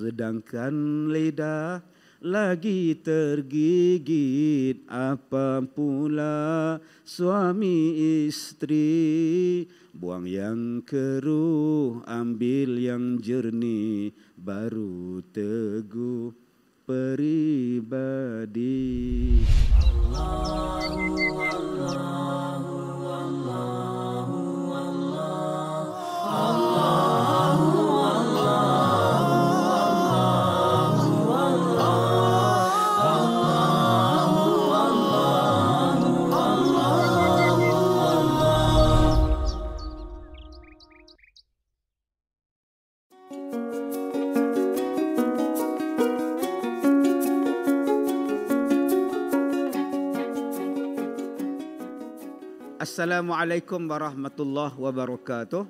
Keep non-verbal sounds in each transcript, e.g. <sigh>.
Sedangkan lidah lagi tergigit apa pula suami istri. Buang yang keruh ambil yang jernih baru teguh peribadi. Allahu Allahu Assalamualaikum warahmatullahi wabarakatuh.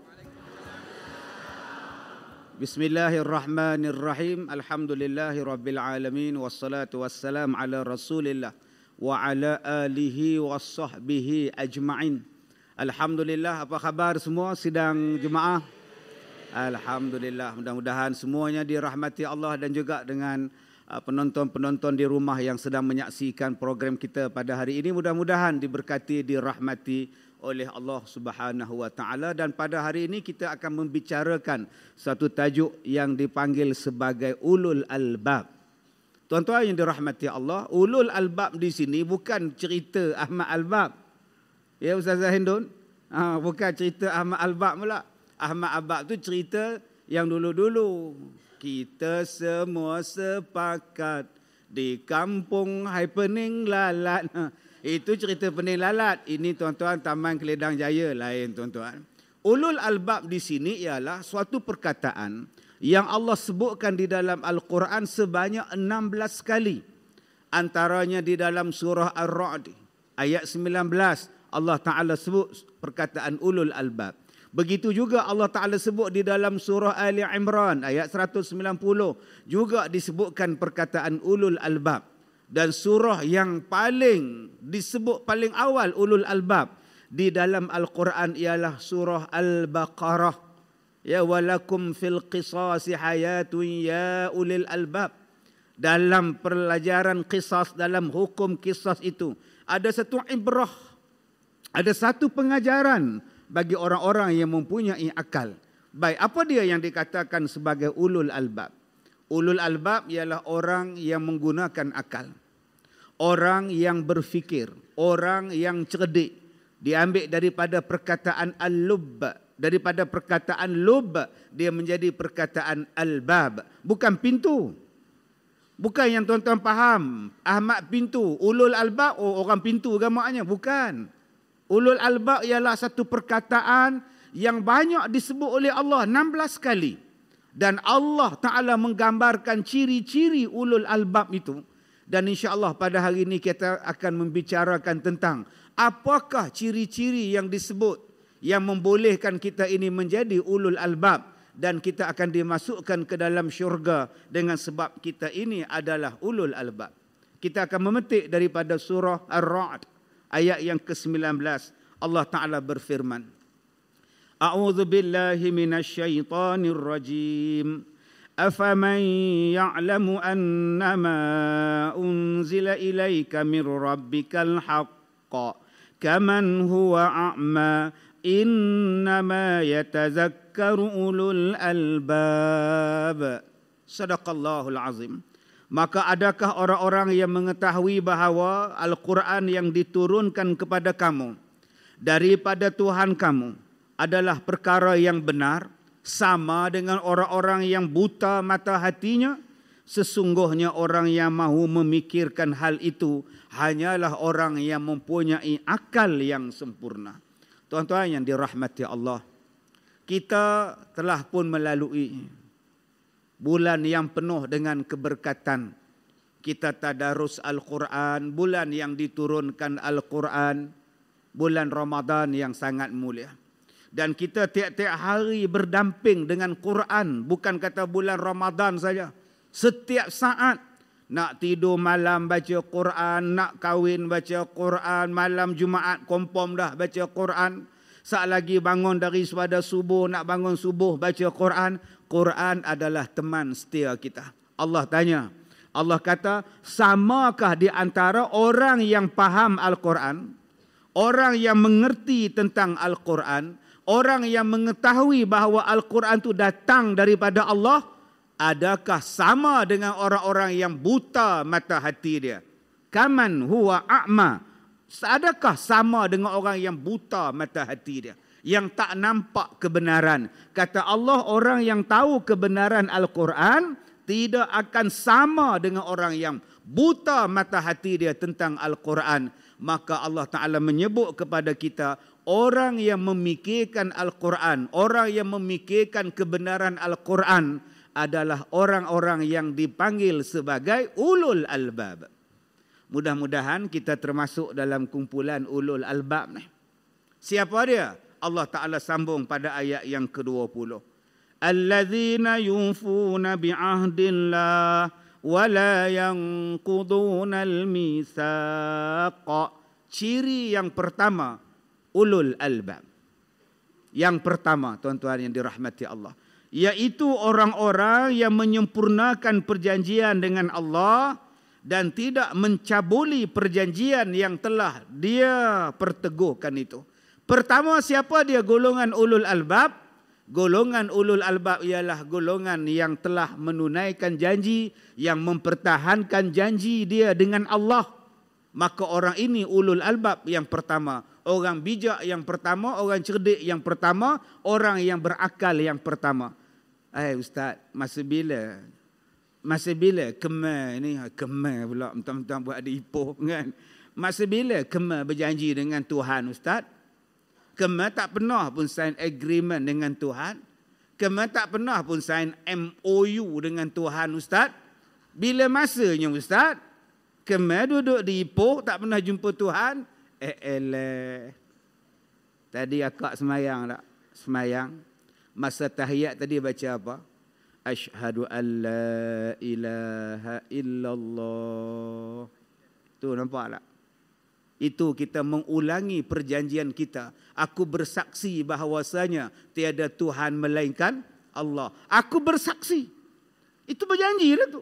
Bismillahirrahmanirrahim. Alhamdulillahirabbil alamin wassalatu wassalam ala Rasulillah wa ala alihi washabbihi ajma'in. Alhamdulillah apa khabar semua sidang jemaah? Alhamdulillah mudah-mudahan semuanya dirahmati Allah dan juga dengan penonton-penonton di rumah yang sedang menyaksikan program kita pada hari ini mudah-mudahan diberkati dirahmati oleh Allah Subhanahu wa taala dan pada hari ini kita akan membicarakan satu tajuk yang dipanggil sebagai ulul albab. Tuan-tuan yang dirahmati Allah, ulul albab di sini bukan cerita Ahmad Albab. Ya Ustazah Hindun? Ha, bukan cerita Ahmad Albab pula. Ahmad Albab tu cerita yang dulu-dulu kita semua sepakat di kampung Hai Pening Lalat. Itu cerita Pening Lalat. Ini tuan-tuan Taman Keledang Jaya lain tuan-tuan. Ulul albab di sini ialah suatu perkataan yang Allah sebutkan di dalam Al-Quran sebanyak 16 kali. Antaranya di dalam surah Ar-Ra'd ayat 19 Allah Taala sebut perkataan ulul albab. Begitu juga Allah Ta'ala sebut di dalam surah Ali Imran ayat 190. Juga disebutkan perkataan ulul albab. Dan surah yang paling disebut paling awal ulul albab di dalam Al-Quran ialah surah Al-Baqarah. Ya walakum fil qisasi hayatun ya ulil albab. Dalam pelajaran kisas, dalam hukum kisas itu. Ada satu ibrah. Ada satu pengajaran bagi orang-orang yang mempunyai akal. Baik, apa dia yang dikatakan sebagai ulul albab? Ulul albab ialah orang yang menggunakan akal. Orang yang berfikir, orang yang cerdik. Diambil daripada perkataan al-lub, daripada perkataan lub dia menjadi perkataan albab, bukan pintu. Bukan yang tuan-tuan faham, Ahmad pintu, ulul albab oh, orang pintu gamaknya, bukan. Ulul albab ialah satu perkataan yang banyak disebut oleh Allah 16 kali. Dan Allah Ta'ala menggambarkan ciri-ciri ulul albab itu. Dan insya Allah pada hari ini kita akan membicarakan tentang apakah ciri-ciri yang disebut yang membolehkan kita ini menjadi ulul albab dan kita akan dimasukkan ke dalam syurga dengan sebab kita ini adalah ulul albab. Kita akan memetik daripada surah Ar-Ra'd ayat yang ke-19 Allah Taala berfirman A'udzu billahi minasyaitonir rajim Afaman ya'lamu annama unzila ilaika min rabbikal haqq kaman huwa a'ma innama yatazakkaru ulul albab Sadaqallahul azim Maka adakah orang-orang yang mengetahui bahawa Al-Quran yang diturunkan kepada kamu daripada Tuhan kamu adalah perkara yang benar sama dengan orang-orang yang buta mata hatinya? Sesungguhnya orang yang mahu memikirkan hal itu hanyalah orang yang mempunyai akal yang sempurna. Tuan-tuan yang dirahmati Allah kita telah pun melalui bulan yang penuh dengan keberkatan. Kita tadarus Al-Quran, bulan yang diturunkan Al-Quran, bulan Ramadan yang sangat mulia. Dan kita tiap-tiap hari berdamping dengan Quran, bukan kata bulan Ramadan saja. Setiap saat nak tidur malam baca Quran, nak kahwin baca Quran, malam Jumaat kompom dah baca Quran. Saat lagi bangun dari pada subuh, nak bangun subuh, baca Quran. Quran adalah teman setia kita. Allah tanya. Allah kata, samakah di antara orang yang faham Al-Quran, orang yang mengerti tentang Al-Quran, orang yang mengetahui bahawa Al-Quran itu datang daripada Allah, adakah sama dengan orang-orang yang buta mata hati dia? Kaman huwa a'ma Adakah sama dengan orang yang buta mata hati dia? Yang tak nampak kebenaran. Kata Allah, orang yang tahu kebenaran Al-Quran tidak akan sama dengan orang yang buta mata hati dia tentang Al-Quran. Maka Allah Ta'ala menyebut kepada kita, orang yang memikirkan Al-Quran, orang yang memikirkan kebenaran Al-Quran adalah orang-orang yang dipanggil sebagai ulul albab. Mudah-mudahan kita termasuk dalam kumpulan ulul albab ni. Siapa dia? Allah Taala sambung pada ayat yang ke-20. Alladzina yufuna bi'ahdillah wa la yanquduna al-mitsaq. Ciri yang pertama ulul albab. Yang pertama tuan-tuan yang dirahmati Allah, yaitu orang-orang yang menyempurnakan perjanjian dengan Allah dan tidak mencabuli perjanjian yang telah dia perteguhkan itu. Pertama siapa dia golongan ulul albab? Golongan ulul albab ialah golongan yang telah menunaikan janji, yang mempertahankan janji dia dengan Allah. Maka orang ini ulul albab yang pertama. Orang bijak yang pertama, orang cerdik yang pertama, orang yang berakal yang pertama. Eh Ustaz, masa bila Masa bila kemar ni, ha, kemar pula mentang-mentang buat ada ipoh kan. Masa bila kemar berjanji dengan Tuhan Ustaz? Kemar tak pernah pun sign agreement dengan Tuhan. Kemar tak pernah pun sign MOU dengan Tuhan Ustaz. Bila masanya Ustaz? Kemar duduk di ipoh tak pernah jumpa Tuhan. Eh eleh. Tadi akak semayang tak? Semayang. Masa tahiyat tadi baca apa? Ashhadu an la ilaha illallah. Tu nampak tak? Itu kita mengulangi perjanjian kita. Aku bersaksi bahawasanya tiada Tuhan melainkan Allah. Aku bersaksi. Itu berjanji lah tu.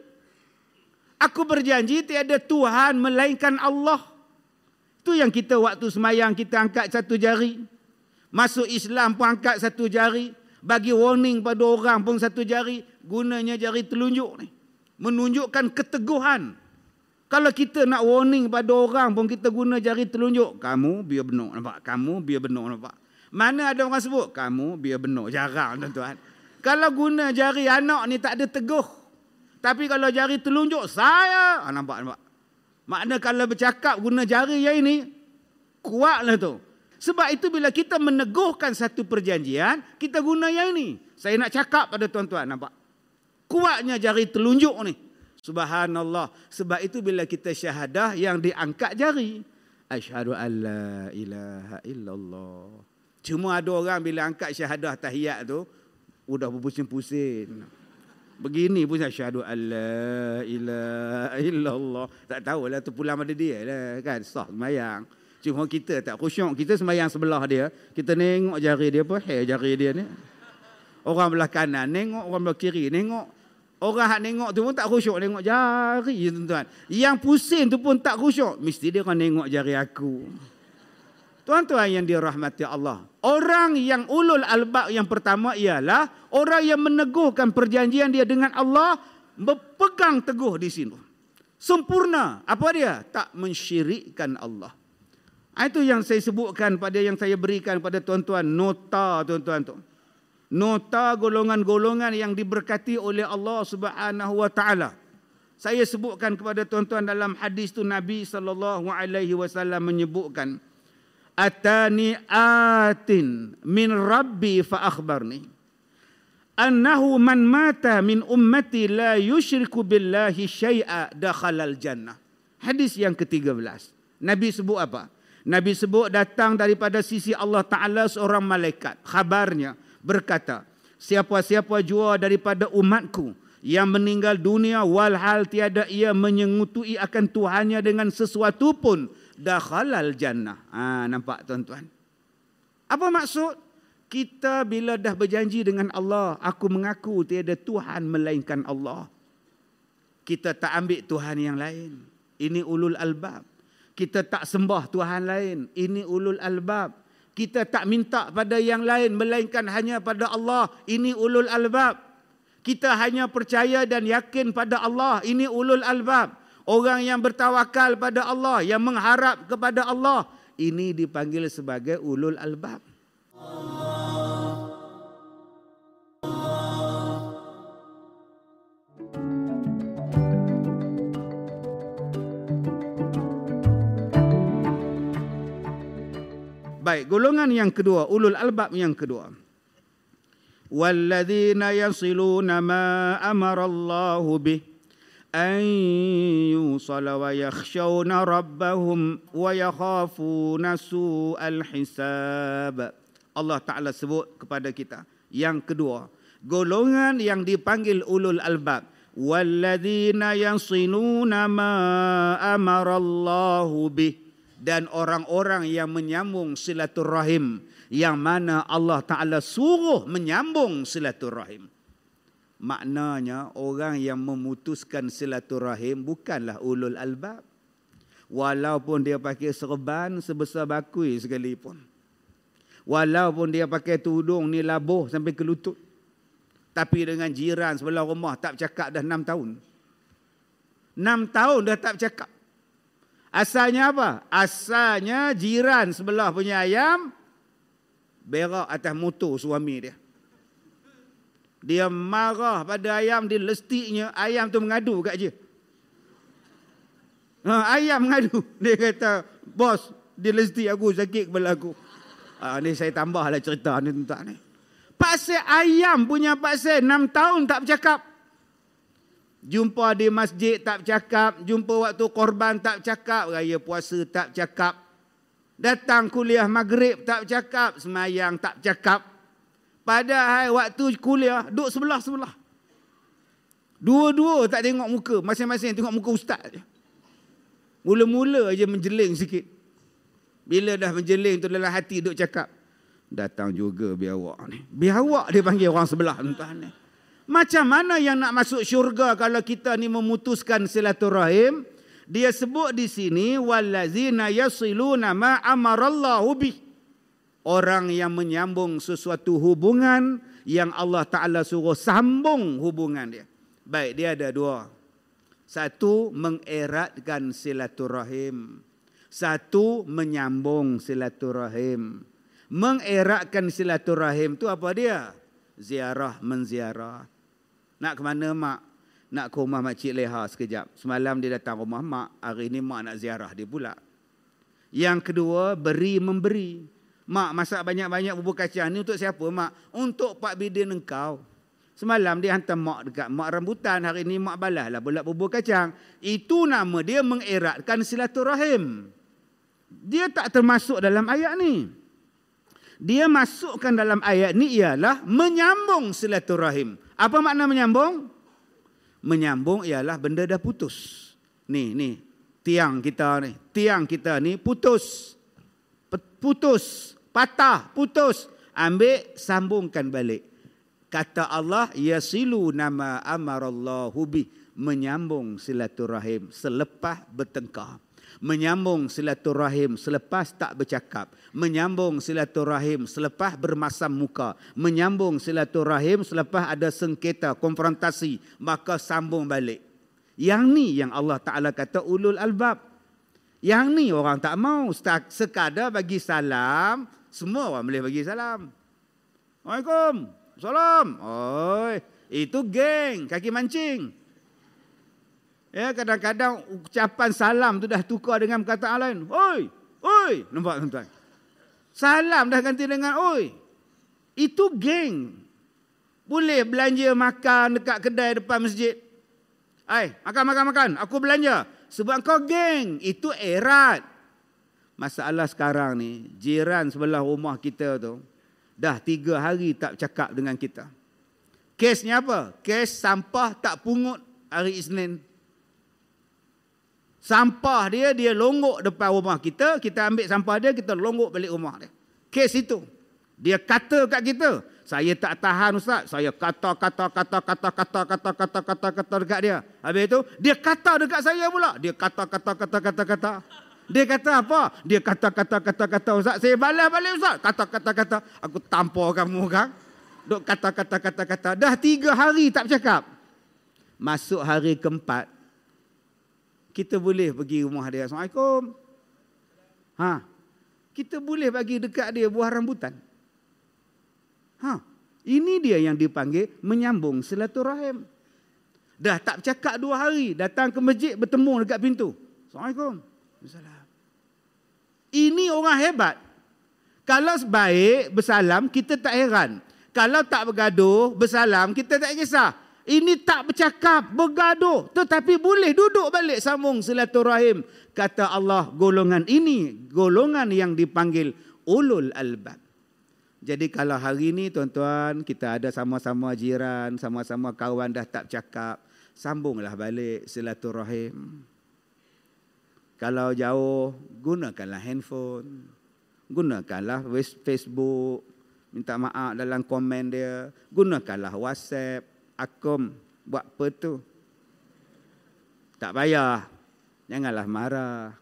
Aku berjanji tiada Tuhan melainkan Allah. Itu yang kita waktu semayang kita angkat satu jari. Masuk Islam pun angkat satu jari bagi warning pada orang pun satu jari gunanya jari telunjuk ni menunjukkan keteguhan kalau kita nak warning pada orang pun kita guna jari telunjuk kamu biar benar nampak kamu biar benar nampak. Mana ada orang sebut kamu biar benar jarang tuan-tuan. Kalau guna jari anak ni tak ada teguh. Tapi kalau jari telunjuk saya. Ah, nampak nampak. Makna kalau bercakap guna jari yang ini kuatlah tu. Sebab itu bila kita meneguhkan satu perjanjian, kita guna yang ini. Saya nak cakap pada tuan-tuan, nampak? Kuatnya jari telunjuk ni. Subhanallah. Sebab itu bila kita syahadah yang diangkat jari. Asyhadu an la ilaha illallah. Cuma ada orang bila angkat syahadah tahiyat tu, udah berpusing-pusing. Begini pun asyhadu an la ilaha illallah. Tak tahulah tu pulang pada dia lah kan. Sah semayang. Cuma kita tak khusyuk. Kita sembahyang sebelah dia. Kita nengok jari dia apa? Hei jari dia ni. Orang belah kanan nengok. Orang belah kiri nengok. Orang yang nengok tu pun tak khusyuk. Nengok jari tuan-tuan. Yang pusing tu pun tak khusyuk. Mesti dia akan nengok jari aku. Tuan-tuan yang dirahmati Allah. Orang yang ulul albab yang pertama ialah. Orang yang meneguhkan perjanjian dia dengan Allah. Berpegang teguh di sini. Sempurna. Apa dia? Tak mensyirikkan Allah. Ah, itu yang saya sebutkan pada yang saya berikan pada tuan-tuan nota tuan-tuan tu. Nota golongan-golongan yang diberkati oleh Allah Subhanahu wa taala. Saya sebutkan kepada tuan-tuan dalam hadis tu Nabi sallallahu alaihi wasallam menyebutkan atani atin min rabbi fa akhbarni annahu man mata min ummati la yushriku billahi syai'a dakhala al jannah. Hadis yang ke-13. Nabi sebut apa? Nabi sebut datang daripada sisi Allah Ta'ala seorang malaikat. Khabarnya berkata, siapa-siapa jua daripada umatku yang meninggal dunia walhal tiada ia menyengutui akan Tuhannya dengan sesuatu pun dakhalal jannah. Ha, nampak tuan-tuan? Apa maksud? Kita bila dah berjanji dengan Allah, aku mengaku tiada Tuhan melainkan Allah. Kita tak ambil Tuhan yang lain. Ini ulul albab. Kita tak sembah Tuhan lain. Ini ulul albab. Kita tak minta pada yang lain melainkan hanya pada Allah. Ini ulul albab. Kita hanya percaya dan yakin pada Allah. Ini ulul albab. Orang yang bertawakal pada Allah, yang mengharap kepada Allah, ini dipanggil sebagai ulul albab. Baik, golongan yang kedua, ulul albab yang kedua. Walladzina yasiluna ma amara Allah bih an yusala wa yakhshawna rabbahum wa yakhafuna su'al hisab. Allah Ta'ala sebut kepada kita. Yang kedua, golongan yang dipanggil ulul albab. Walladzina yasiluna ma amara Allah bih dan orang-orang yang menyambung silaturahim yang mana Allah Taala suruh menyambung silaturahim. Maknanya orang yang memutuskan silaturahim bukanlah ulul albab. Walaupun dia pakai serban sebesar bakui sekalipun. Walaupun dia pakai tudung ni labuh sampai ke lutut. Tapi dengan jiran sebelah rumah tak bercakap dah enam tahun. Enam tahun dah tak bercakap. Asalnya apa? Asalnya jiran sebelah punya ayam berak atas motor suami dia. Dia marah pada ayam, dia lestiknya, ayam tu mengadu kat dia. Ha, ayam mengadu. <laughs> Dia kata, bos, dia lestik aku, sakit kepala aku. Ha, ni saya tambahlah cerita ni tuan ni. Pasal ayam punya pasal, enam tahun tak bercakap. Jumpa di masjid tak bercakap. Jumpa waktu korban tak bercakap. Raya puasa tak bercakap. Datang kuliah maghrib tak bercakap. Semayang tak bercakap. Padahal waktu kuliah duduk sebelah-sebelah. Dua-dua tak tengok muka. Masing-masing tengok muka ustaz je. Mula-mula aja menjeling sikit. Bila dah menjeling tu dalam hati duduk cakap. Datang juga biawak ni. Biawak dia panggil orang sebelah. Entah ni. Macam mana yang nak masuk syurga kalau kita ni memutuskan silaturahim? Dia sebut di sini wallazina yasiluna ma amarallahu bi. Orang yang menyambung sesuatu hubungan yang Allah Taala suruh sambung hubungan dia. Baik, dia ada dua. Satu mengeratkan silaturahim. Satu menyambung silaturahim. Mengeratkan silaturahim tu apa dia? Ziarah menziarah. Nak ke mana mak? Nak ke rumah makcik Leha sekejap. Semalam dia datang rumah mak. Hari ini mak nak ziarah dia pula. Yang kedua, beri memberi. Mak masak banyak-banyak bubur kacang ni untuk siapa mak? Untuk Pak Bidin engkau. Semalam dia hantar mak dekat mak rambutan. Hari ini mak balas lah bulat bubur kacang. Itu nama dia mengeratkan silaturahim. Dia tak termasuk dalam ayat ni. Dia masukkan dalam ayat ni ialah menyambung silaturahim. Apa makna menyambung? Menyambung ialah benda dah putus. Ni, ni. Tiang kita ni. Tiang kita ni putus. Putus. Patah. Putus. Ambil, sambungkan balik. Kata Allah, Yasilu nama amarallahu bi. Menyambung silaturahim selepas bertengkar menyambung silaturahim selepas tak bercakap, menyambung silaturahim selepas bermasam muka, menyambung silaturahim selepas ada sengketa, konfrontasi, maka sambung balik. Yang ni yang Allah Ta'ala kata ulul albab. Yang ni orang tak mau. Sekadar bagi salam, semua orang boleh bagi salam. Assalamualaikum. Salam. Oi, itu geng, kaki mancing. Ya, kadang-kadang ucapan salam tu dah tukar dengan perkataan lain. Oi, oi, nampak tuan-tuan. Salam dah ganti dengan oi. Itu geng. Boleh belanja makan dekat kedai depan masjid. Ai, makan makan makan. Aku belanja. Sebab kau geng. Itu erat. Masalah sekarang ni, jiran sebelah rumah kita tu dah tiga hari tak cakap dengan kita. Kesnya apa? Kes sampah tak pungut hari Isnin. Sampah dia, dia longgok depan rumah kita. Kita ambil sampah dia, kita longgok balik rumah dia. Kes itu. Dia kata kat kita, saya tak tahan ustaz, saya kata kata kata kata kata kata kata kata kata dekat dia. Habis itu dia kata dekat saya pula. Dia kata kata kata kata kata. Dia kata apa? Dia kata kata kata kata ustaz, saya balas balik ustaz. Kata kata kata, aku tampar kamu kan. Duk kata kata kata kata. Dah tiga hari tak bercakap. Masuk hari keempat, kita boleh pergi rumah dia. Assalamualaikum. Ha. Kita boleh bagi dekat dia buah rambutan. Ha. Ini dia yang dipanggil menyambung silaturahim. Dah tak bercakap dua hari, datang ke masjid bertemu dekat pintu. Assalamualaikum. Assalamualaikum. Ini orang hebat. Kalau baik bersalam, kita tak heran. Kalau tak bergaduh, bersalam, kita tak kisah. Ini tak bercakap, bergaduh. Tetapi boleh duduk balik sambung silaturahim. Kata Allah, golongan ini, golongan yang dipanggil ulul albab. Jadi kalau hari ini tuan-tuan, kita ada sama-sama jiran, sama-sama kawan dah tak bercakap. Sambunglah balik silaturahim. Kalau jauh, gunakanlah handphone. Gunakanlah Facebook. Minta maaf dalam komen dia. Gunakanlah WhatsApp. Akum. Buat apa tu? Tak payah. Janganlah marah.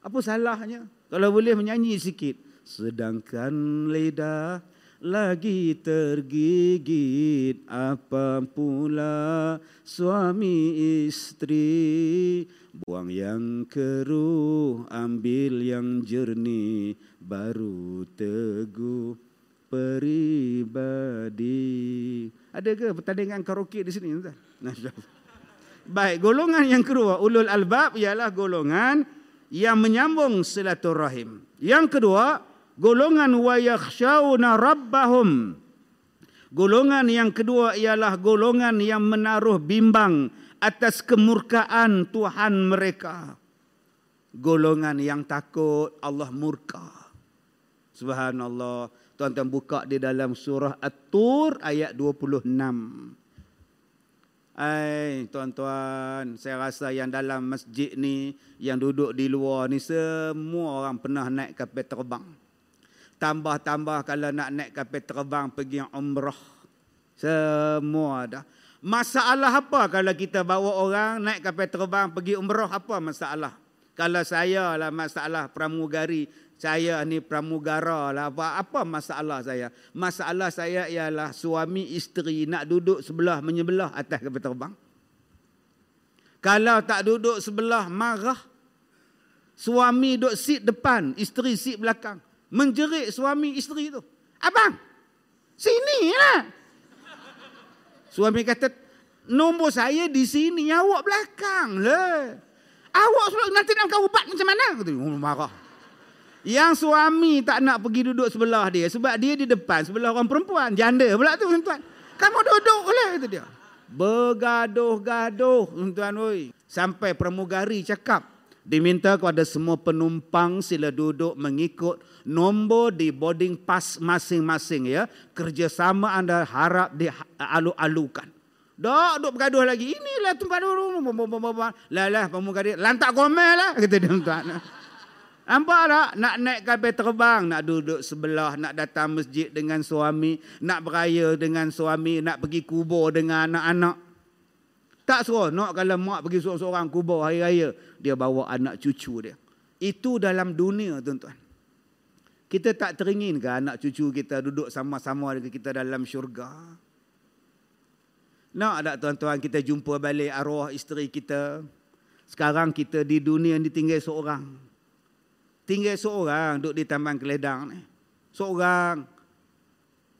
Apa salahnya? Kalau boleh menyanyi sikit. Sedangkan lidah lagi tergigit apa pula suami istri Buang yang keruh, ambil yang jernih, baru teguh peribadi. Ada ke pertandingan karaoke di sini? Baik, golongan yang kedua, ulul albab ialah golongan yang menyambung silaturahim. Yang kedua, golongan wa yakhshawna rabbahum. Golongan yang kedua ialah golongan yang menaruh bimbang atas kemurkaan Tuhan mereka. Golongan yang takut Allah murka. Subhanallah. Tuan-tuan buka di dalam surah At-Tur ayat 26. Hai tuan-tuan, saya rasa yang dalam masjid ni, yang duduk di luar ni semua orang pernah naik kapal terbang. Tambah-tambah kalau nak naik kapal terbang pergi umrah. Semua dah. Masalah apa kalau kita bawa orang naik kapal terbang pergi umrah apa masalah? Kalau saya lah masalah pramugari, saya ni pramugara lah apa apa masalah saya? Masalah saya ialah suami isteri nak duduk sebelah menyebelah atas kapal terbang. Kalau tak duduk sebelah marah. Suami duduk seat depan, isteri seat belakang. Menjerit suami isteri tu. Abang, sini lah. Suami kata, nombor saya di sini, awak belakang lah. Awak nanti nak ubat macam mana? Kata, oh, marah. Yang suami tak nak pergi duduk sebelah dia sebab dia di depan sebelah orang perempuan. Janda pula tu tuan-tuan. Kamu duduk lah kata dia. Bergaduh-gaduh tuan-tuan. Sampai pramugari cakap. Diminta kepada semua penumpang sila duduk mengikut nombor di boarding pass masing-masing ya. Kerjasama anda harap dialu-alukan. Dok, duk bergaduh lagi. Inilah tempat dulu. Lah lah, pemugari. Lantak gomel lah. Kata dia tuan. Nampak tak? Nak naik kapal terbang. Nak duduk sebelah. Nak datang masjid dengan suami. Nak beraya dengan suami. Nak pergi kubur dengan anak-anak. Tak suruh. Nak kalau mak pergi seorang-seorang kubur hari raya. Dia bawa anak cucu dia. Itu dalam dunia tuan-tuan. Kita tak teringin ke anak cucu kita duduk sama-sama dengan kita dalam syurga? Nak tak tuan-tuan kita jumpa balik arwah isteri kita? Sekarang kita di dunia ni tinggal seorang. Tinggal seorang duduk di Taman Keledang ni. Seorang.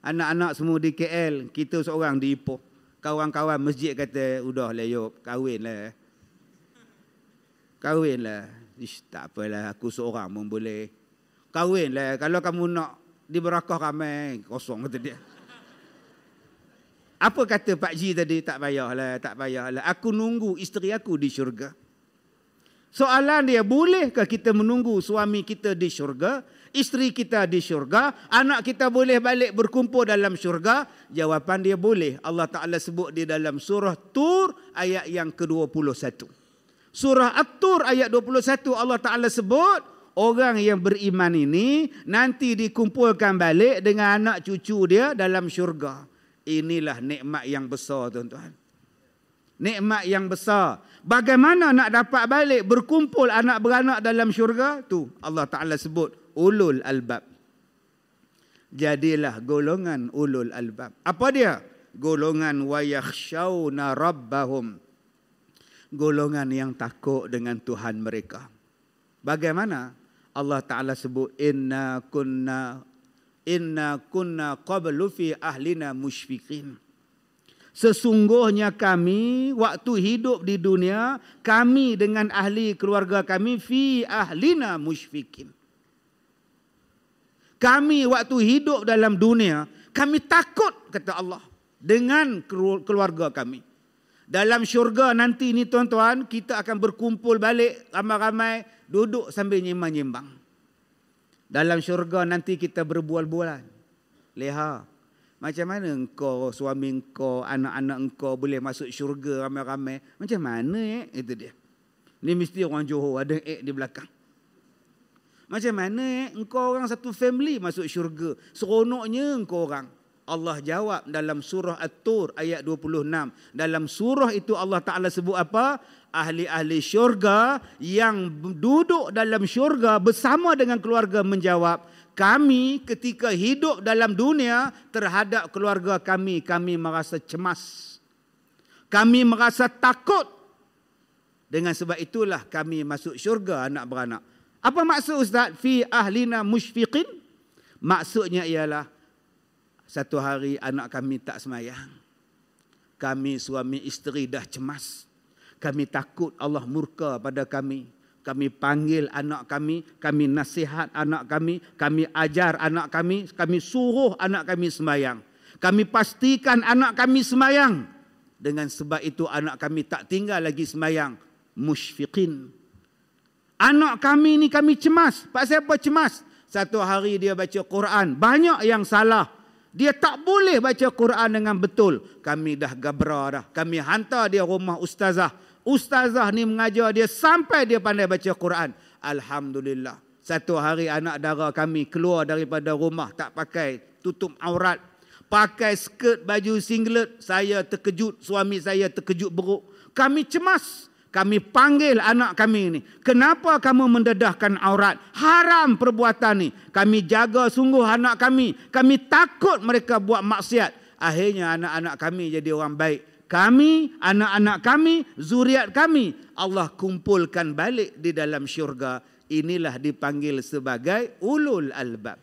Anak-anak semua di KL. Kita seorang di Ipoh kawan-kawan masjid kata, udah lah yuk, kahwin lah. Kahwin lah. Ish, tak apalah, aku seorang pun boleh. Kahwin lah, kalau kamu nak diberakah ramai, kosong kata dia. Apa kata Pak Ji tadi? Tak payahlah, tak payahlah. Aku nunggu isteri aku di syurga. Soalan dia, bolehkah kita menunggu suami kita di syurga? isteri kita di syurga, anak kita boleh balik berkumpul dalam syurga? Jawapan dia boleh. Allah Ta'ala sebut di dalam surah Tur ayat yang ke-21. Surah At-Tur ayat 21 Allah Ta'ala sebut, orang yang beriman ini nanti dikumpulkan balik dengan anak cucu dia dalam syurga. Inilah nikmat yang besar tuan-tuan. Nikmat yang besar. Bagaimana nak dapat balik berkumpul anak beranak dalam syurga? Tu Allah Ta'ala sebut ulul albab. Jadilah golongan ulul albab. Apa dia? Golongan wa yakhshawna rabbahum. Golongan yang takut dengan Tuhan mereka. Bagaimana? Allah Ta'ala sebut inna kunna inna kunna qablu fi ahlina musyfiqin. Sesungguhnya kami waktu hidup di dunia kami dengan ahli keluarga kami fi ahlina musyfikin. Kami waktu hidup dalam dunia kami takut kata Allah dengan keluarga kami. Dalam syurga nanti ni tuan-tuan kita akan berkumpul balik ramai-ramai duduk sambil nyimbang-nyimbang. Dalam syurga nanti kita berbual-bualan. Leha, macam mana engkau, suami engkau, anak-anak engkau boleh masuk syurga ramai-ramai? Macam mana eh? Itu dia. Ni mesti orang Johor ada ek di belakang. Macam mana eh? Engkau orang satu family masuk syurga. Seronoknya engkau orang. Allah jawab dalam surah At-Tur ayat 26. Dalam surah itu Allah Ta'ala sebut apa? Ahli-ahli syurga yang duduk dalam syurga bersama dengan keluarga menjawab kami ketika hidup dalam dunia terhadap keluarga kami kami merasa cemas. Kami merasa takut. Dengan sebab itulah kami masuk syurga anak beranak. Apa maksud ustaz? Fi ahlina musyfiqin maksudnya ialah satu hari anak kami tak semayang. Kami suami isteri dah cemas. Kami takut Allah murka pada kami kami panggil anak kami, kami nasihat anak kami, kami ajar anak kami, kami suruh anak kami semayang. Kami pastikan anak kami semayang. Dengan sebab itu anak kami tak tinggal lagi semayang. Musyfiqin. Anak kami ni kami cemas. Pak siapa cemas? Satu hari dia baca Quran. Banyak yang salah. Dia tak boleh baca Quran dengan betul. Kami dah gabra dah. Kami hantar dia rumah ustazah ustazah ni mengajar dia sampai dia pandai baca Quran. Alhamdulillah. Satu hari anak dara kami keluar daripada rumah tak pakai tutup aurat. Pakai skirt baju singlet. Saya terkejut, suami saya terkejut beruk. Kami cemas. Kami panggil anak kami ini. Kenapa kamu mendedahkan aurat? Haram perbuatan ni. Kami jaga sungguh anak kami. Kami takut mereka buat maksiat. Akhirnya anak-anak kami jadi orang baik kami, anak-anak kami, zuriat kami Allah kumpulkan balik di dalam syurga. Inilah dipanggil sebagai ulul albab.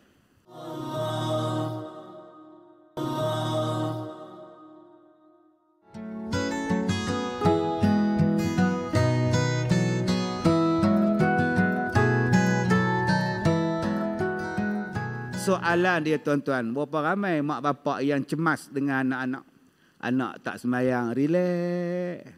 Soalan dia tuan-tuan, berapa ramai mak bapak yang cemas dengan anak-anak? Anak tak semayang, relax.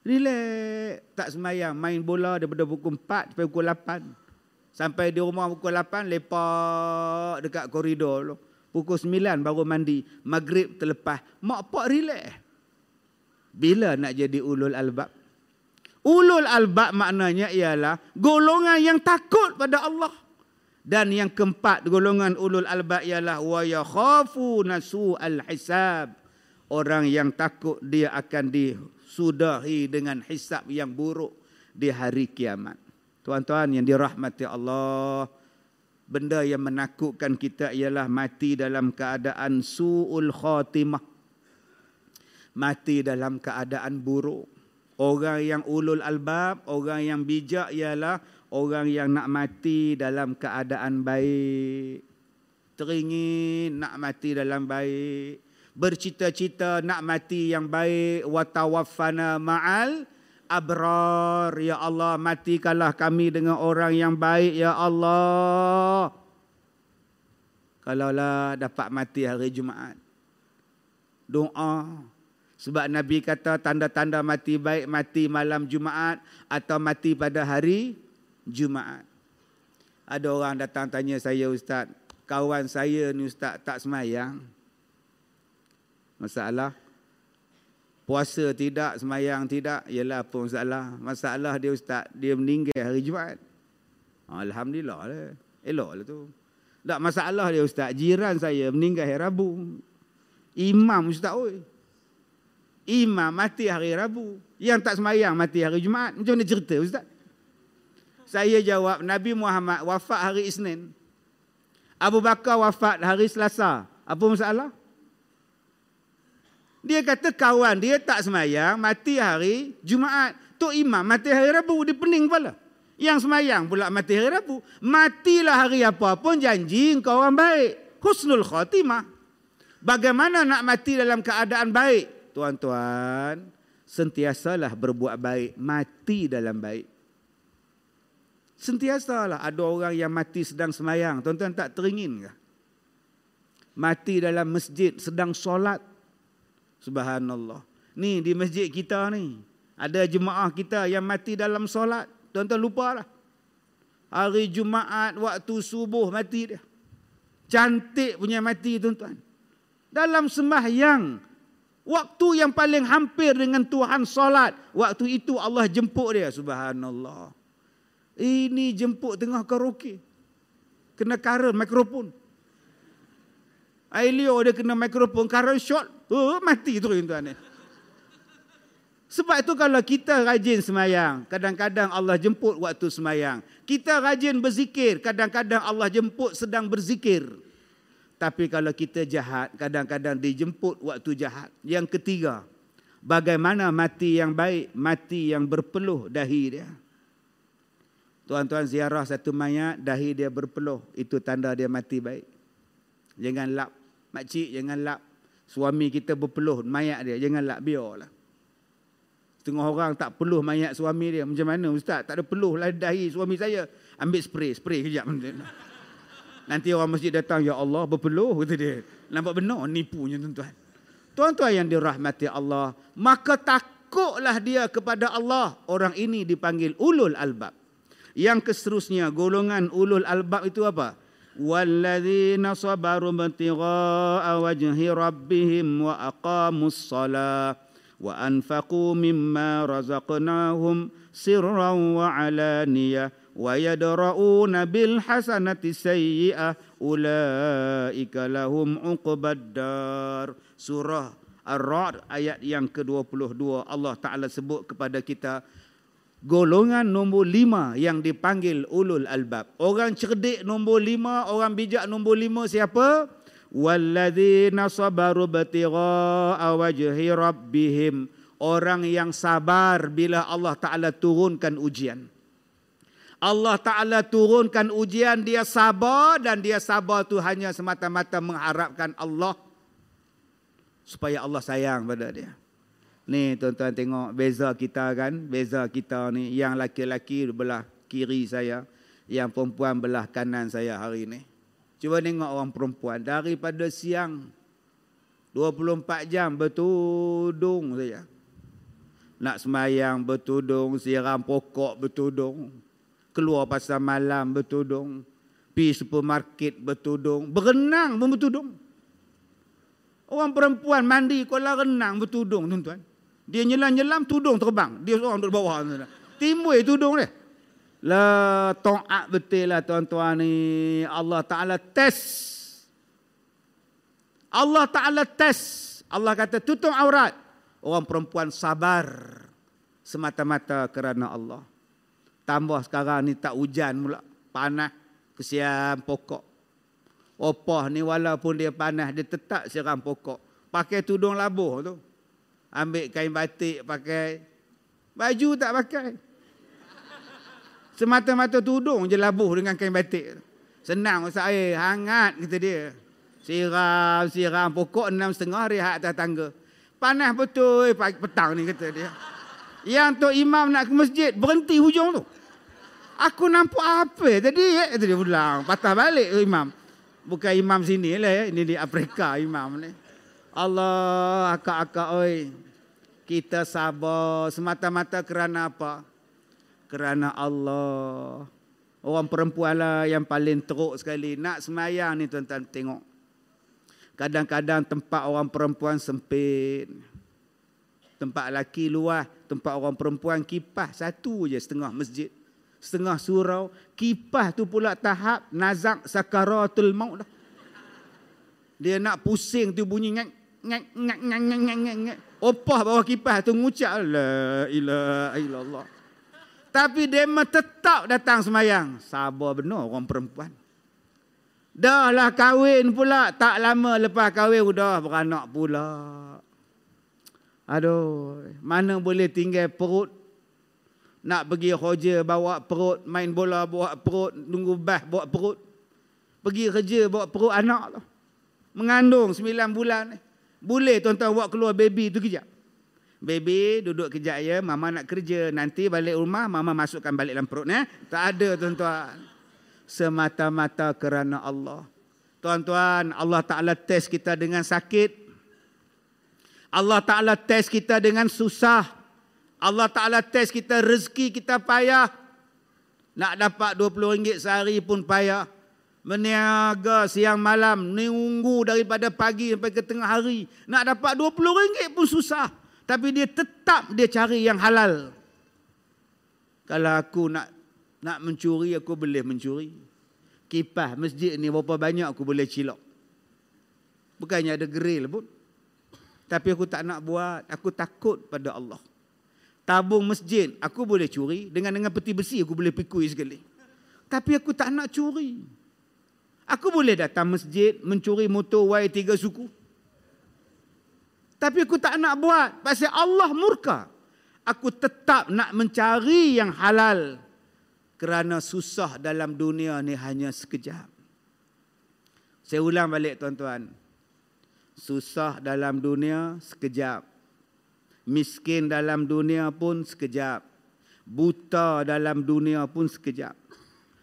Relax. Tak semayang, main bola daripada pukul 4 sampai pukul 8. Sampai di rumah pukul 8, lepak dekat koridor. Pukul 9 baru mandi. Maghrib terlepas. Mak pak relax. Bila nak jadi ulul albab? Ulul albab maknanya ialah golongan yang takut pada Allah. Dan yang keempat golongan ulul albab ialah wa yakhafu nasu al hisab. Orang yang takut dia akan disudahi dengan hisab yang buruk di hari kiamat. Tuan-tuan yang dirahmati Allah, benda yang menakutkan kita ialah mati dalam keadaan suul khatimah. Mati dalam keadaan buruk. Orang yang ulul albab, orang yang bijak ialah orang yang nak mati dalam keadaan baik. Teringin nak mati dalam baik. Bercita-cita nak mati yang baik. Watawaffana ma'al abrar. Ya Allah matikanlah kami dengan orang yang baik. Ya Allah. Kalaulah dapat mati hari Jumaat. Doa. Sebab Nabi kata tanda-tanda mati baik mati malam Jumaat atau mati pada hari Jumaat. Ada orang datang tanya saya ustaz, kawan saya ni ustaz tak semayang. Masalah puasa tidak, semayang tidak, ialah apa masalah? Masalah dia ustaz, dia meninggal hari Jumaat. Alhamdulillah lah. Elok lah tu. Tak masalah dia Ustaz. Jiran saya meninggal hari Rabu. Imam Ustaz oi. Imam mati hari Rabu. Yang tak semayang mati hari Jumaat. Macam mana cerita Ustaz? Saya jawab Nabi Muhammad wafat hari Isnin. Abu Bakar wafat hari Selasa. Apa masalah? Dia kata kawan dia tak semayang mati hari Jumaat. Tok Imam mati hari Rabu. Dia pening kepala. Yang semayang pula mati hari Rabu. Matilah hari apa pun janji kau orang baik. Husnul khatimah. Bagaimana nak mati dalam keadaan baik? Tuan-tuan, sentiasalah berbuat baik. Mati dalam baik. Sentiasalah ada orang yang mati sedang semayang. Tuan-tuan tak teringin ke? Mati dalam masjid sedang solat. Subhanallah. Ni di masjid kita ni. Ada jemaah kita yang mati dalam solat. Tuan-tuan lupa lah. Hari Jumaat waktu subuh mati dia. Cantik punya mati tuan-tuan. Dalam sembahyang. Waktu yang paling hampir dengan Tuhan solat. Waktu itu Allah jemput dia. Subhanallah. Ini jemput tengah karaoke. Kena karen mikrofon. Ailio dia kena mikrofon. Karen shot. Oh, mati tu tuan-tuan. Sebab itu kalau kita rajin semayang, kadang-kadang Allah jemput waktu semayang. Kita rajin berzikir, kadang-kadang Allah jemput sedang berzikir. Tapi kalau kita jahat, kadang-kadang dijemput waktu jahat. Yang ketiga, bagaimana mati yang baik, mati yang berpeluh dahi dia. Tuan-tuan ziarah satu mayat, dahi dia berpeluh. Itu tanda dia mati baik. Jangan lap. Makcik, jangan lap. Suami kita berpeluh mayat dia. Jangan lap, biarlah. Setengah orang tak peluh mayat suami dia. Macam mana ustaz? Tak ada peluh lah dahi suami saya. Ambil spray, spray kejap. <laughs> Nanti orang masjid datang, Ya Allah berpeluh. Kata dia. Nampak benar nipunya tuan-tuan. Tuan-tuan yang dirahmati Allah. Maka takutlah dia kepada Allah. Orang ini dipanggil ulul albab. Yang keseterusnya golongan ulul albab itu apa? Walladzina sabaru batigha'a wajhi rabbihim wa aqamus salat وأنفقوا مما رزقناهم سرا وعلانية ويدرؤون بالحسنة السيئة أولئك لهم عقبى الدار سورة Ar-Ra'd ayat yang ke-22 Allah Taala sebut kepada kita golongan nombor lima yang dipanggil ulul albab. Orang cerdik nombor lima, orang bijak nombor lima siapa? walladzina sabaru batigha'a wajhi rabbihim orang yang sabar bila Allah Taala turunkan ujian Allah Taala turunkan ujian dia sabar dan dia sabar tu hanya semata-mata mengharapkan Allah supaya Allah sayang pada dia ni tuan-tuan tengok beza kita kan beza kita ni yang laki-laki belah kiri saya yang perempuan belah kanan saya hari ni Cuba tengok orang perempuan daripada siang 24 jam bertudung saja. Nak semayang bertudung, siram pokok bertudung, keluar pasal malam bertudung, pi supermarket bertudung, berenang pun bertudung. Orang perempuan mandi kolam renang bertudung tuan-tuan. Dia nyelam-nyelam tudung terbang. Dia seorang duduk bawah. Timbul tudung dia. La ta'at betul lah tuan-tuan ni. Allah Ta'ala test. Allah Ta'ala test. Allah kata tutup aurat. Orang perempuan sabar. Semata-mata kerana Allah. Tambah sekarang ni tak hujan pula. Panas. Kesian pokok. Opah ni walaupun dia panas. Dia tetap siram pokok. Pakai tudung labuh tu. Ambil kain batik pakai. Baju tak pakai. Semata-mata tudung je labuh dengan kain batik. Senang usah air, hangat kata dia. Siram, siram pokok enam setengah rehat atas tangga. Panas betul pagi petang ni kata dia. Yang tu imam nak ke masjid, berhenti hujung tu. Aku nampak apa tadi? Ya? Kata dia pulang, patah balik imam. Bukan imam sini lah ya. Ini di Afrika imam ni. Allah, akak-akak oi. Kita sabar semata-mata kerana apa? kerana Allah. Orang perempuan lah yang paling teruk sekali. Nak semayang ni tuan-tuan tengok. Kadang-kadang tempat orang perempuan sempit. Tempat laki luas. Tempat orang perempuan kipas. Satu je setengah masjid. setengah surau. Kipas tu pula tahap nazak sakaratul maut dah. Dia nak pusing tu bunyi ngak Opah bawah kipas tu ngucap la ilaha illallah. Tapi dia tetap datang semayang. Sabar benar orang perempuan. Dah lah kahwin pula. Tak lama lepas kahwin sudah beranak pula. Aduh, mana boleh tinggal perut. Nak pergi kerja bawa perut, main bola bawa perut, tunggu bah bawa perut. Pergi kerja bawa perut anak tu. Mengandung 9 bulan. Boleh tuan-tuan buat keluar baby tu kejap. Baby duduk kejap ya, mama nak kerja. Nanti balik rumah, mama masukkan balik dalam perut. Eh? Tak ada tuan-tuan. Semata-mata kerana Allah. Tuan-tuan, Allah Ta'ala test kita dengan sakit. Allah Ta'ala test kita dengan susah. Allah Ta'ala test kita rezeki kita payah. Nak dapat RM20 sehari pun payah. Meniaga siang malam. Nunggu daripada pagi sampai ke tengah hari. Nak dapat RM20 pun susah. Tapi dia tetap dia cari yang halal. Kalau aku nak nak mencuri, aku boleh mencuri. Kipas masjid ni berapa banyak aku boleh cilok. Bukannya ada grill pun. Tapi aku tak nak buat. Aku takut pada Allah. Tabung masjid, aku boleh curi. Dengan dengan peti besi, aku boleh pikui sekali. Tapi aku tak nak curi. Aku boleh datang masjid, mencuri motor Y3 suku. Tapi aku tak nak buat. Pasal Allah murka. Aku tetap nak mencari yang halal. Kerana susah dalam dunia ni hanya sekejap. Saya ulang balik tuan-tuan. Susah dalam dunia sekejap. Miskin dalam dunia pun sekejap. Buta dalam dunia pun sekejap.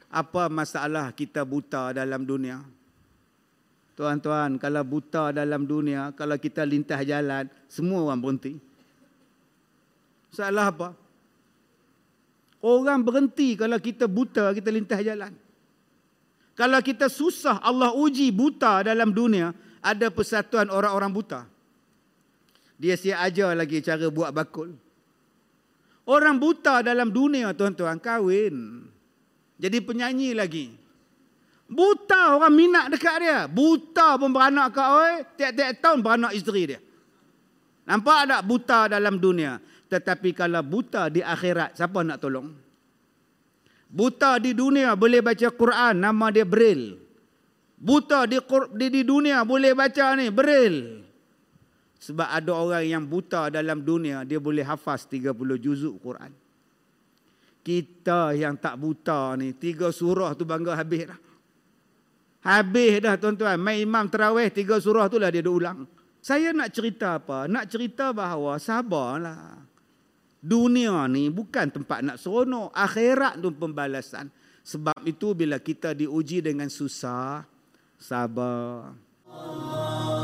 Apa masalah kita buta dalam dunia? Tuan-tuan, kalau buta dalam dunia, kalau kita lintas jalan, semua orang berhenti. Salah apa? Orang berhenti kalau kita buta, kita lintas jalan. Kalau kita susah, Allah uji buta dalam dunia, ada persatuan orang-orang buta. Dia siap ajar lagi cara buat bakul. Orang buta dalam dunia tuan-tuan kahwin. Jadi penyanyi lagi. Buta orang minat dekat dia. Buta pun beranak kat oi, tiap-tiap tahun beranak isteri dia. Nampak tak buta dalam dunia? Tetapi kalau buta di akhirat, siapa nak tolong? Buta di dunia boleh baca Quran, nama dia Braille. Buta di, di, di dunia boleh baca ni, beril. Sebab ada orang yang buta dalam dunia, dia boleh hafaz 30 juzuk Quran. Kita yang tak buta ni, tiga surah tu bangga habis dah. Habis dah tuan-tuan. Main imam terawih, tiga surah tu lah dia dah ulang. Saya nak cerita apa? Nak cerita bahawa sabarlah. Dunia ni bukan tempat nak seronok. Akhirat tu pembalasan. Sebab itu bila kita diuji dengan susah, sabar. Allah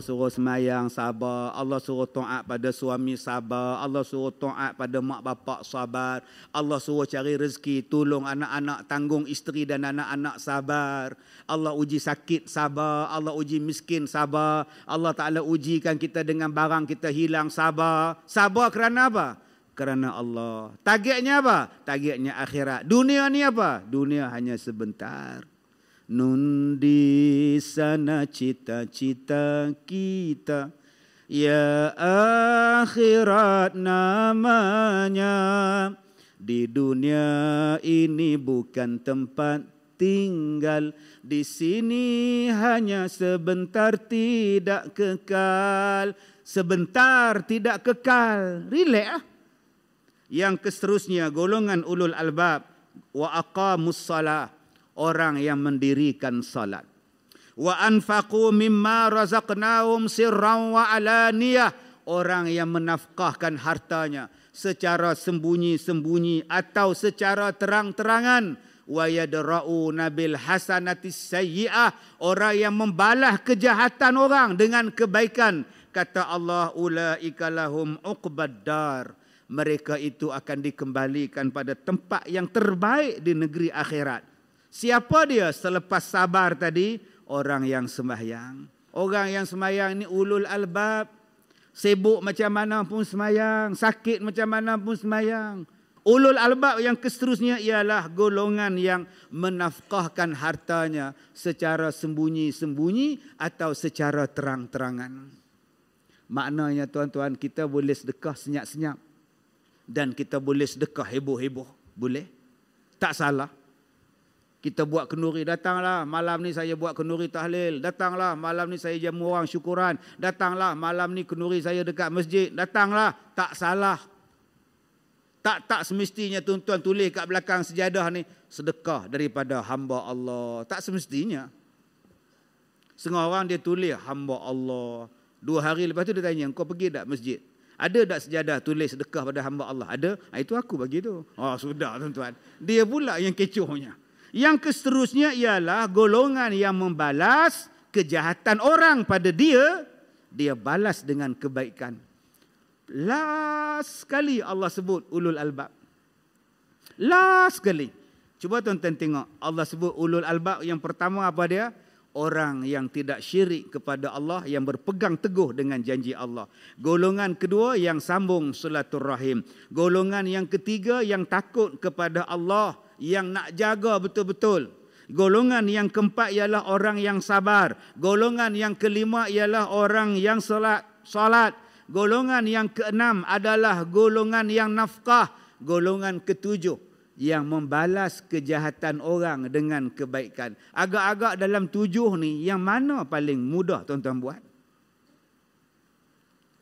suruh semayang sabar, Allah suruh taat pada suami sabar, Allah suruh taat pada mak bapak sabar, Allah suruh cari rezeki, tolong anak-anak, tanggung isteri dan anak-anak sabar. Allah uji sakit sabar, Allah uji miskin sabar, Allah Taala ujikan kita dengan barang kita hilang sabar. Sabar kerana apa? Kerana Allah. Targetnya apa? Targetnya akhirat. Dunia ni apa? Dunia hanya sebentar. Nun di sana cita-cita kita. Ya akhirat namanya. Di dunia ini bukan tempat tinggal. Di sini hanya sebentar tidak kekal. Sebentar tidak kekal. Relax ah. Yang keseterusnya golongan ulul albab. Wa aqamus salah orang yang mendirikan salat. Wa anfaqu mimma razaqnahum sirran wa alaniyah. Orang yang menafkahkan hartanya secara sembunyi-sembunyi atau secara terang-terangan. Wa yadra'u nabil hasanatis sayyi'ah. Orang yang membalas kejahatan orang dengan kebaikan. Kata Allah ulaika lahum uqbaddar mereka itu akan dikembalikan pada tempat yang terbaik di negeri akhirat. Siapa dia selepas sabar tadi? Orang yang sembahyang. Orang yang sembahyang ini ulul albab. Sibuk macam mana pun sembahyang. Sakit macam mana pun sembahyang. Ulul albab yang keseterusnya ialah golongan yang menafkahkan hartanya secara sembunyi-sembunyi atau secara terang-terangan. Maknanya tuan-tuan kita boleh sedekah senyap-senyap dan kita boleh sedekah heboh-heboh. Boleh? Tak salah. Kita buat kenduri, datanglah malam ni saya buat kenduri tahlil. Datanglah malam ni saya jamu orang syukuran. Datanglah malam ni kenduri saya dekat masjid. Datanglah, tak salah. Tak tak semestinya tuan-tuan tulis kat belakang sejadah ni sedekah daripada hamba Allah. Tak semestinya. Setengah orang dia tulis hamba Allah. Dua hari lepas tu dia tanya, kau pergi tak masjid? Ada tak sejadah tulis sedekah pada hamba Allah? Ada? Ha, itu aku bagi tu. Oh, sudah tuan-tuan. Dia pula yang kecohnya. Yang keseterusnya ialah golongan yang membalas kejahatan orang pada dia, dia balas dengan kebaikan. Last sekali Allah sebut ulul albab. Last sekali. Cuba tuan-tuan tengok. Allah sebut ulul albab yang pertama apa dia? Orang yang tidak syirik kepada Allah yang berpegang teguh dengan janji Allah. Golongan kedua yang sambung rahim. Golongan yang ketiga yang takut kepada Allah yang nak jaga betul-betul. Golongan yang keempat ialah orang yang sabar. Golongan yang kelima ialah orang yang solat. Solat. Golongan yang keenam adalah golongan yang nafkah. Golongan ketujuh yang membalas kejahatan orang dengan kebaikan. Agak-agak dalam tujuh ni yang mana paling mudah tuan-tuan buat?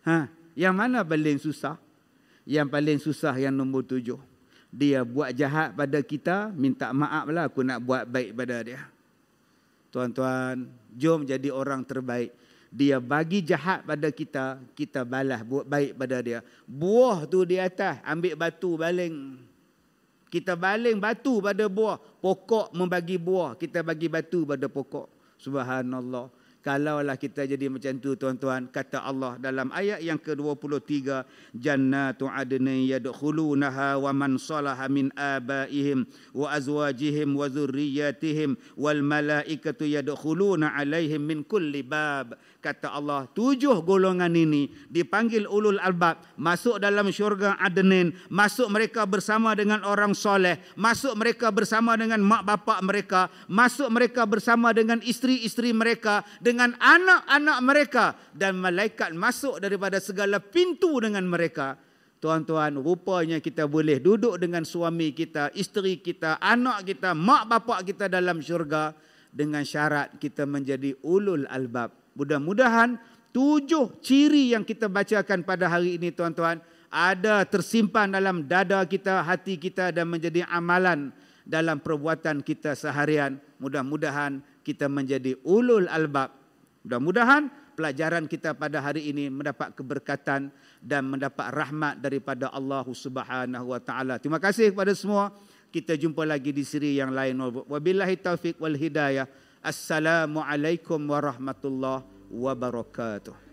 Ha, yang mana paling susah? Yang paling susah yang nombor tujuh. Dia buat jahat pada kita, minta maaf lah aku nak buat baik pada dia. Tuan-tuan, jom jadi orang terbaik dia bagi jahat pada kita, kita balas buat baik pada dia. Buah tu di atas, ambil batu baling. Kita baling batu pada buah. Pokok membagi buah, kita bagi batu pada pokok. Subhanallah. Kalaulah kita jadi macam tu tuan-tuan, kata Allah dalam ayat yang ke-23, jannatu adni yadkhulunaha wa man salaha min abaihim wa azwajihim wa zurriyyatihim wal malaikatu yadkhuluna alaihim min kulli bab. Kata Allah tujuh golongan ini dipanggil ulul albab. Masuk dalam syurga Adnin masuk mereka bersama dengan orang soleh masuk mereka bersama dengan mak bapak mereka masuk mereka bersama dengan isteri-isteri mereka dengan anak-anak mereka dan malaikat masuk daripada segala pintu dengan mereka Tuan-tuan, rupanya kita boleh duduk dengan suami kita, isteri kita, anak kita, mak bapak kita dalam syurga dengan syarat kita menjadi ulul albab. Mudah-mudahan tujuh ciri yang kita bacakan pada hari ini tuan-tuan ada tersimpan dalam dada kita, hati kita dan menjadi amalan dalam perbuatan kita seharian. Mudah-mudahan kita menjadi ulul albab. Mudah-mudahan pelajaran kita pada hari ini mendapat keberkatan dan mendapat rahmat daripada Allah Subhanahu wa taala. Terima kasih kepada semua. Kita jumpa lagi di siri yang lain. Wabillahi taufik wal hidayah. Assalamualaikum warahmatullahi wabarakatuh.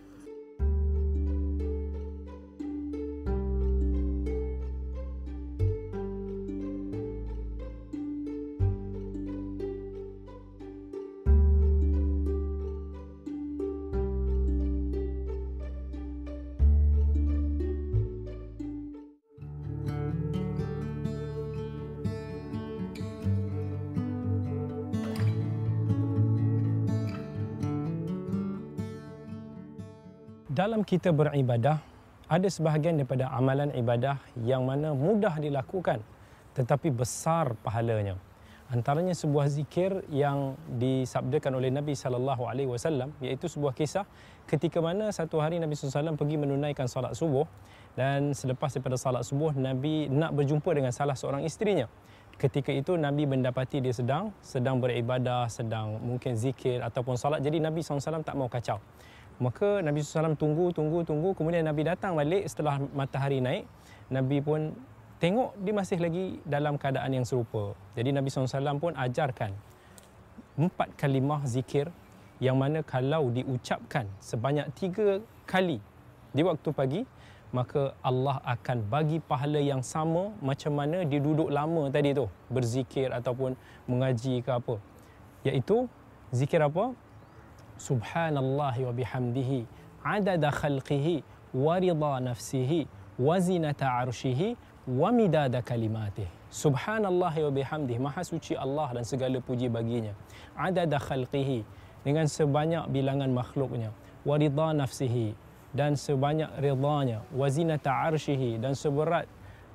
Dalam kita beribadah ada sebahagian daripada amalan ibadah yang mana mudah dilakukan tetapi besar pahalanya. Antaranya sebuah zikir yang disabdakan oleh Nabi sallallahu alaihi wasallam iaitu sebuah kisah ketika mana satu hari Nabi SAW pergi menunaikan salat subuh dan selepas daripada salat subuh Nabi nak berjumpa dengan salah seorang isterinya. Ketika itu Nabi mendapati dia sedang sedang beribadah sedang mungkin zikir ataupun salat. Jadi Nabi SAW tak mau kacau Maka Nabi SAW tunggu, tunggu, tunggu. Kemudian Nabi datang balik setelah matahari naik. Nabi pun tengok dia masih lagi dalam keadaan yang serupa. Jadi Nabi SAW pun ajarkan empat kalimah zikir yang mana kalau diucapkan sebanyak tiga kali di waktu pagi maka Allah akan bagi pahala yang sama macam mana dia duduk lama tadi tu berzikir ataupun mengaji ke apa iaitu zikir apa adada khalqihi wa rida nafsihi wa zinata arshihi wa midada kalimatih subhanallah wa bihamdihi maha suci Allah dan segala puji baginya. Adada khalqihi dengan sebanyak bilangan makhluknya. Rida nafsihi dan sebanyak ridhanya wazinata arshihi dan seberat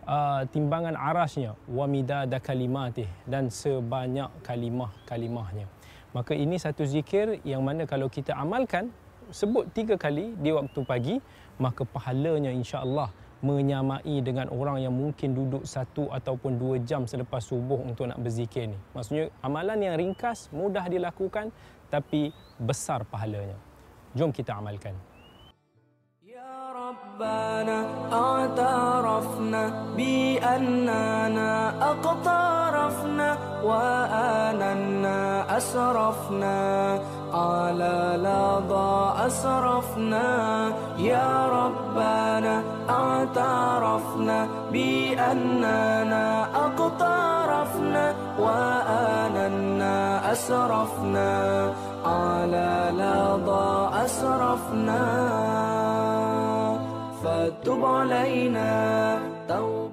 uh, timbangan arasnya. Wa midada kalimatih dan sebanyak kalimah-kalimahnya maka ini satu zikir yang mana kalau kita amalkan sebut tiga kali di waktu pagi maka pahalanya insya-Allah menyamai dengan orang yang mungkin duduk satu ataupun dua jam selepas subuh untuk nak berzikir ni. Maksudnya amalan yang ringkas, mudah dilakukan tapi besar pahalanya. Jom kita amalkan. ربنا اعترفنا بأننا أقترفنا وآننا أسرفنا على لظى أسرفنا. يا ربنا اعترفنا بأننا أقترفنا وآننا أسرفنا على لظى أسرفنا. فتب علينا. توبة